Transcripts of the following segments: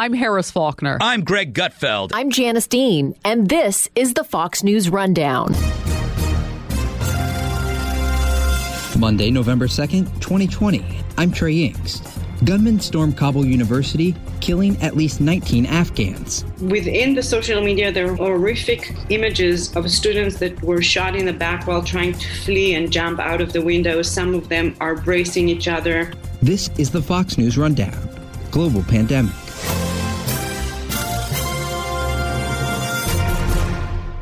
I'm Harris Faulkner. I'm Greg Gutfeld. I'm Janice Dean, and this is the Fox News Rundown. Monday, November 2nd, 2020. I'm Trey Yingst. Gunmen stormed Kabul University, killing at least 19 Afghans. Within the social media, there are horrific images of students that were shot in the back while trying to flee and jump out of the window. Some of them are bracing each other. This is the Fox News Rundown Global Pandemic.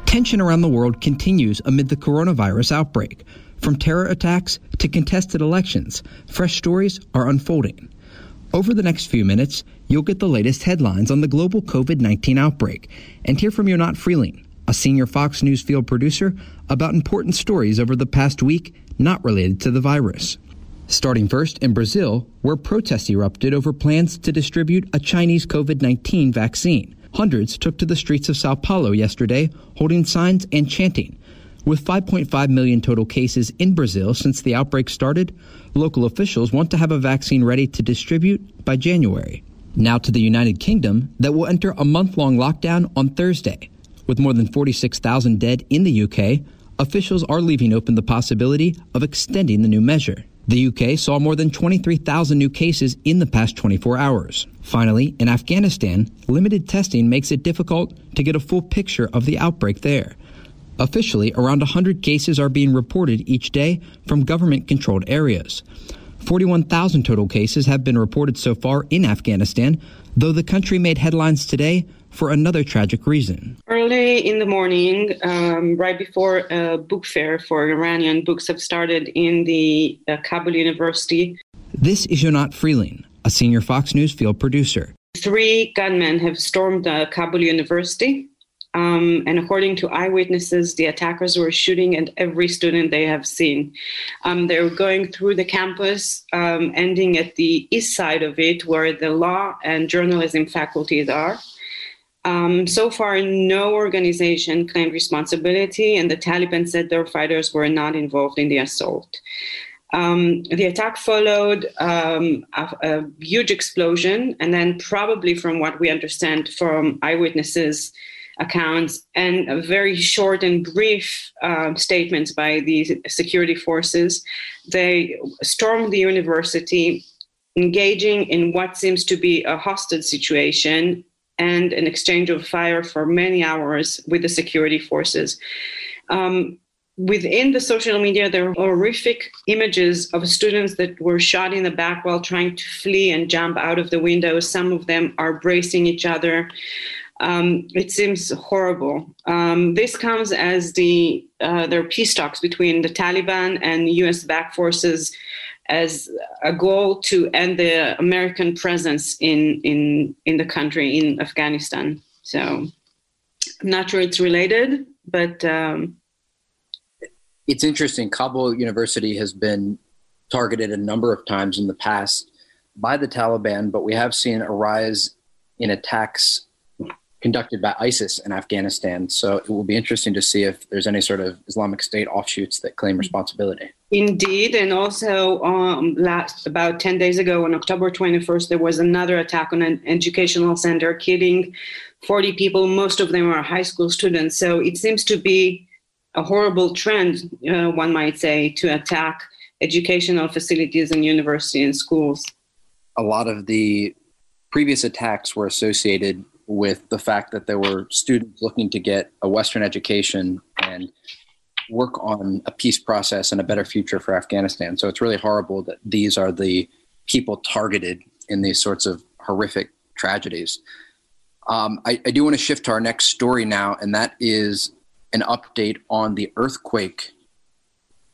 Tension around the world continues amid the coronavirus outbreak. From terror attacks to contested elections, fresh stories are unfolding. Over the next few minutes, you'll get the latest headlines on the global COVID 19 outbreak and hear from Yonat Frilling, a senior Fox News field producer, about important stories over the past week not related to the virus. Starting first in Brazil, where protests erupted over plans to distribute a Chinese COVID 19 vaccine. Hundreds took to the streets of Sao Paulo yesterday, holding signs and chanting. With 5.5 million total cases in Brazil since the outbreak started, local officials want to have a vaccine ready to distribute by January. Now to the United Kingdom, that will enter a month long lockdown on Thursday. With more than 46,000 dead in the UK, officials are leaving open the possibility of extending the new measure. The UK saw more than 23,000 new cases in the past 24 hours. Finally, in Afghanistan, limited testing makes it difficult to get a full picture of the outbreak there. Officially, around 100 cases are being reported each day from government controlled areas. 41,000 total cases have been reported so far in Afghanistan, though the country made headlines today for another tragic reason. Early in the morning, um, right before a book fair for Iranian books have started in the uh, Kabul University. This is Yonat Frilling, a senior Fox News field producer. Three gunmen have stormed the Kabul University. Um, and according to eyewitnesses, the attackers were shooting at every student they have seen. Um, they were going through the campus, um, ending at the east side of it, where the law and journalism faculties are. Um, so far, no organization claimed responsibility, and the Taliban said their fighters were not involved in the assault. Um, the attack followed um, a, a, huge explosion, and then, probably from what we understand from eyewitnesses' accounts, and very short and brief um, statements by the security forces, they stormed the university, engaging in what seems to be a hostage situation and an exchange of fire for many hours with the security forces. Um, within the social media, there are horrific images of students that were shot in the back while trying to flee and jump out of the window. Some of them are bracing each other. Um, it seems horrible. Um, this comes as the uh, there are peace talks between the Taliban and U.S. backed forces as a goal to end the American presence in in in the country in Afghanistan. So I'm not sure it's related, but um, it's interesting. Kabul University has been targeted a number of times in the past by the Taliban, but we have seen a rise in attacks conducted by ISIS in Afghanistan. So it will be interesting to see if there's any sort of Islamic State offshoots that claim responsibility. Indeed, and also um, last about 10 days ago on October 21st, there was another attack on an educational center, killing 40 people. Most of them are high school students. So it seems to be a horrible trend, uh, one might say, to attack educational facilities and universities and schools. A lot of the previous attacks were associated with the fact that there were students looking to get a Western education and work on a peace process and a better future for Afghanistan. So it's really horrible that these are the people targeted in these sorts of horrific tragedies. Um, I, I do want to shift to our next story now, and that is an update on the earthquake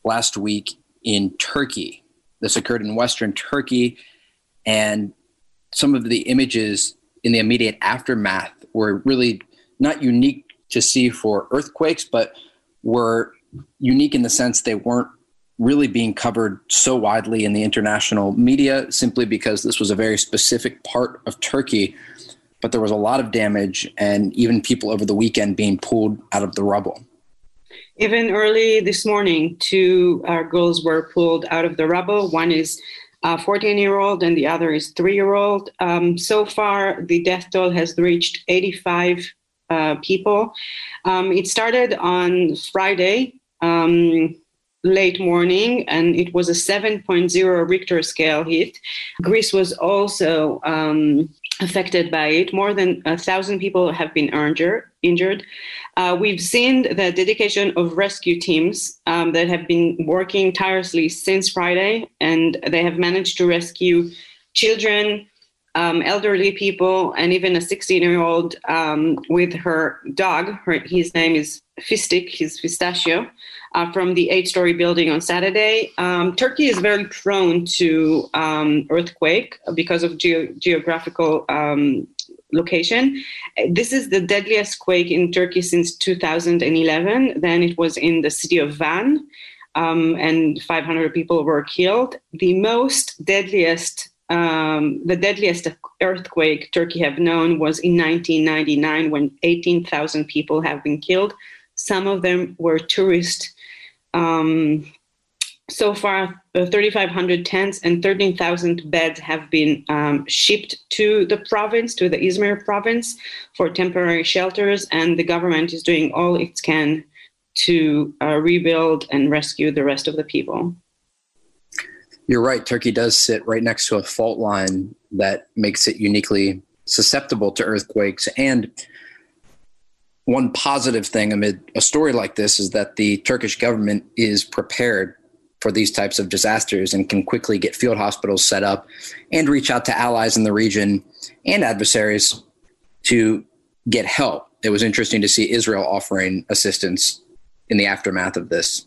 last week in Turkey. This occurred in Western Turkey, and some of the images in the immediate aftermath were really not unique to see for earthquakes, but were unique in the sense they weren't really being covered so widely in the international media simply because this was a very specific part of Turkey. But there was a lot of damage, and even people over the weekend being pulled out of the rubble. Even early this morning, two uh, girls were pulled out of the rubble. One is a 14 year old, and the other is three year old. Um, so far, the death toll has reached 85 uh, people. Um, it started on Friday. Um, late morning, and it was a 7.0 Richter scale hit. Greece was also um, affected by it. More than a thousand people have been injured. Uh, we've seen the dedication of rescue teams um, that have been working tirelessly since Friday, and they have managed to rescue children, um, elderly people, and even a 16-year-old um, with her dog. Her, his name is Fistic. His Pistachio uh, from the eight story building on Saturday. Um, Turkey is very prone to um, earthquake because of ge- geographical um, location. This is the deadliest quake in Turkey since 2011. Then it was in the city of Van, um, and 500 people were killed. The most deadliest um, the deadliest earthquake Turkey have known was in 1999 when 18,000 people have been killed. Some of them were tourists um, so far, uh, 3,500 tents and 13,000 beds have been um, shipped to the province, to the Izmir province, for temporary shelters, and the government is doing all it can to uh, rebuild and rescue the rest of the people. You're right. Turkey does sit right next to a fault line that makes it uniquely susceptible to earthquakes and one positive thing amid a story like this is that the Turkish government is prepared for these types of disasters and can quickly get field hospitals set up and reach out to allies in the region and adversaries to get help. It was interesting to see Israel offering assistance in the aftermath of this.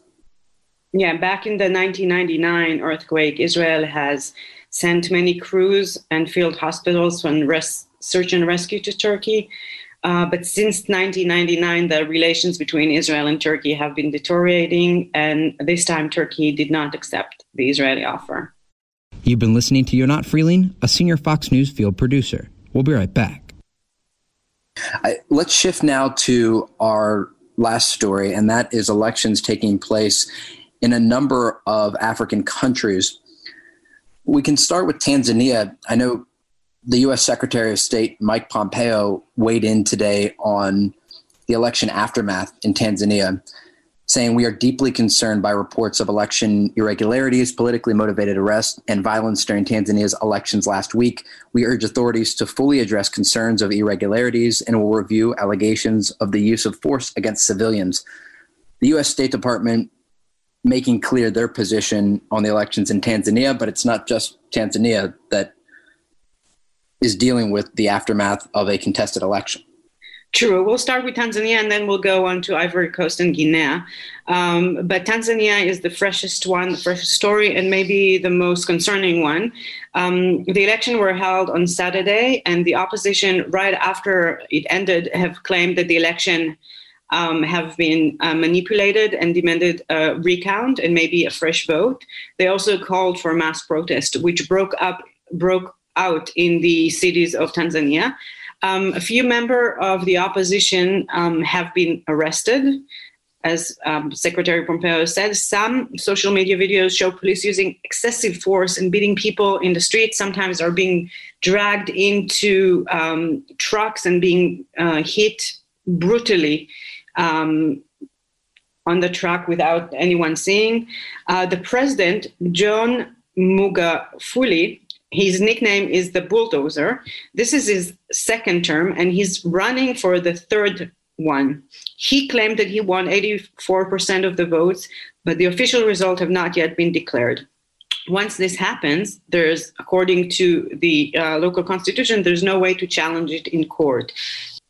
Yeah, back in the 1999 earthquake, Israel has sent many crews and field hospitals on res- search and rescue to Turkey. Uh, but since 1999, the relations between Israel and Turkey have been deteriorating, and this time Turkey did not accept the Israeli offer. You've been listening to Yonat Frilling, a senior Fox News field producer. We'll be right back. I, let's shift now to our last story, and that is elections taking place in a number of African countries. We can start with Tanzania. I know the U.S. Secretary of State Mike Pompeo weighed in today on the election aftermath in Tanzania, saying we are deeply concerned by reports of election irregularities, politically motivated arrests, and violence during Tanzania's elections last week. We urge authorities to fully address concerns of irregularities and will review allegations of the use of force against civilians. The U.S. State Department making clear their position on the elections in Tanzania, but it's not just Tanzania that is dealing with the aftermath of a contested election. True. We'll start with Tanzania and then we'll go on to Ivory Coast and Guinea. Um, but Tanzania is the freshest one, the freshest story, and maybe the most concerning one. Um, the election were held on Saturday, and the opposition, right after it ended, have claimed that the election um, have been uh, manipulated and demanded a recount and maybe a fresh vote. They also called for mass protest, which broke up broke out in the cities of Tanzania. Um, a few members of the opposition um, have been arrested. As um, Secretary Pompeo said, some social media videos show police using excessive force and beating people in the streets. Sometimes are being dragged into um, trucks and being uh, hit brutally um, on the truck without anyone seeing. Uh, the president, John Magufuli, his nickname is the bulldozer. This is his second term, and he's running for the third one. He claimed that he won 84% of the votes, but the official results have not yet been declared. Once this happens, there's, according to the uh, local constitution, there's no way to challenge it in court.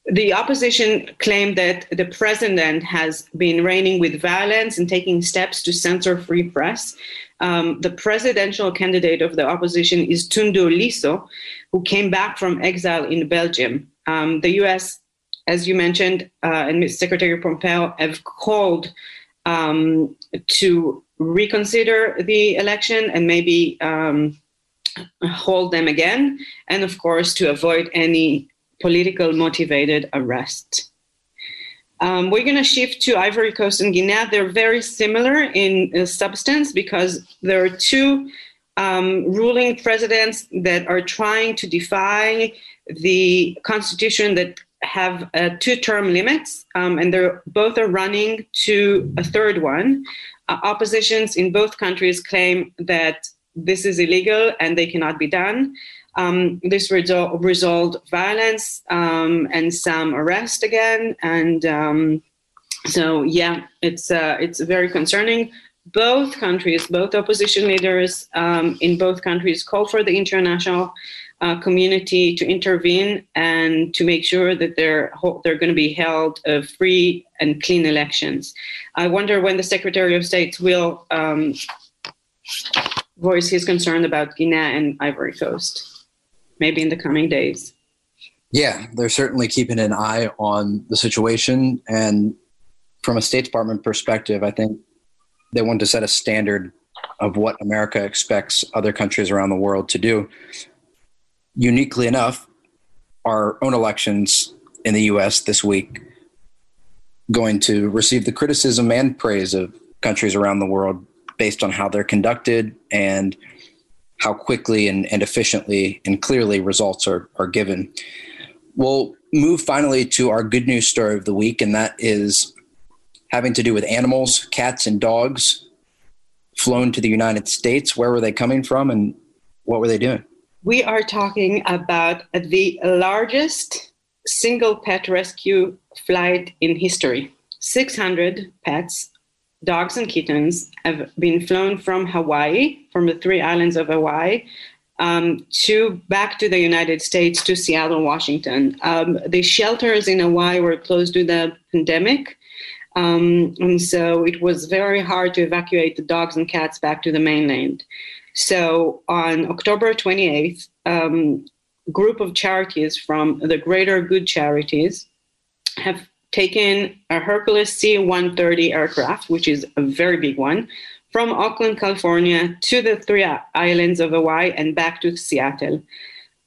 The opposition claimed that the president has been reigning with violence and taking steps to censor free press. Um, the presidential candidate of the opposition is Tundu Lissu, who came back from exile in Belgium. Um, the U.S., as you mentioned, uh, and Secretary Pompeo have called um, to reconsider the election and maybe um, hold them again, and of course to avoid any political motivated arrest. Um, we're going to shift to Ivory Coast and Guinea. They're very similar in substance because there are two um, ruling presidents that are trying to defy the constitution that have uh, two term limits, um, and they're both are running to a third one. Uh, oppositions in both countries claim that this is illegal and they cannot be done. Um, this result, violence um, and some arrest again, and um, so yeah, it's uh, it's very concerning. Both countries, both opposition leaders um, in both countries, call for the international uh, community to intervene and to make sure that they're they're going to be held uh, free and clean elections. I wonder when the Secretary of State will um, voice his concern about Guinea and Ivory Coast, maybe in the coming days. Yeah, they're certainly keeping an eye on the situation, and from a State Department perspective, I think they want to set a standard of what America expects other countries around the world to do uniquely enough, our own elections in the US this week going to receive the criticism and praise of countries around the world based on how they're conducted and how quickly and, and efficiently and clearly results are, are given. We'll move finally to our good news story of the week, and that is having to do with animals, cats, and dogs flown to the United States. Where were they coming from and what were they doing? we are talking about the largest single pet rescue flight in history. 600 pets, dogs and kittens, have been flown from Hawaii, from the three islands of Hawaii, um, to back to the United States, to Seattle, Washington. Um, the shelters in Hawaii were closed due to the pandemic. Um, and so it was very hard to evacuate the dogs and cats back to the mainland. So on October 28th, um, group of charities from the Greater Good Charities have taken a Hercules C-130 aircraft, which is a very big one, from Oakland, California to the three islands of Hawaii and back to Seattle.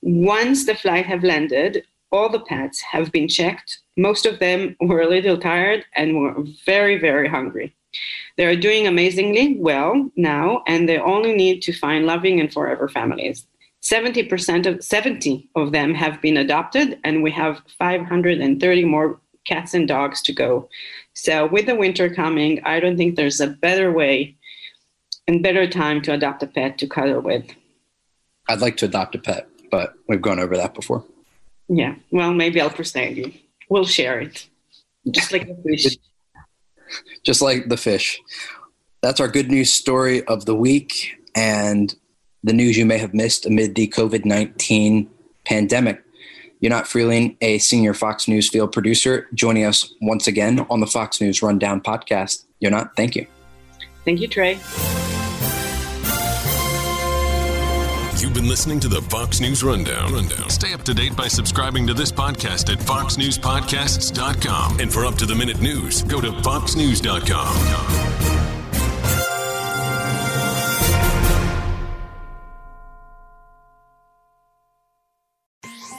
Once the flight have landed, all the pets have been checked. Most of them were a little tired and were very, very hungry. They are doing amazingly well now, and they only need to find loving and forever families. 70% of 70 of them have been adopted, and we have 530 more cats and dogs to go. So, with the winter coming, I don't think there's a better way and better time to adopt a pet to cuddle with. I'd like to adopt a pet, but we've gone over that before. Yeah, well, maybe I'll persuade you. We'll share it, just like a fish just like the fish. That's our good news story of the week and the news you may have missed amid the COVID 19 pandemic. Yonat Frilling, a senior Fox News field producer, joining us once again on the Fox News Rundown podcast. Yonat, thank you. Thank you, Trey. You've been listening to the Fox News Rundown. Rundown. Stay up to date by subscribing to this podcast at foxnewspodcasts.com. And for up to the minute news, go to foxnews.com.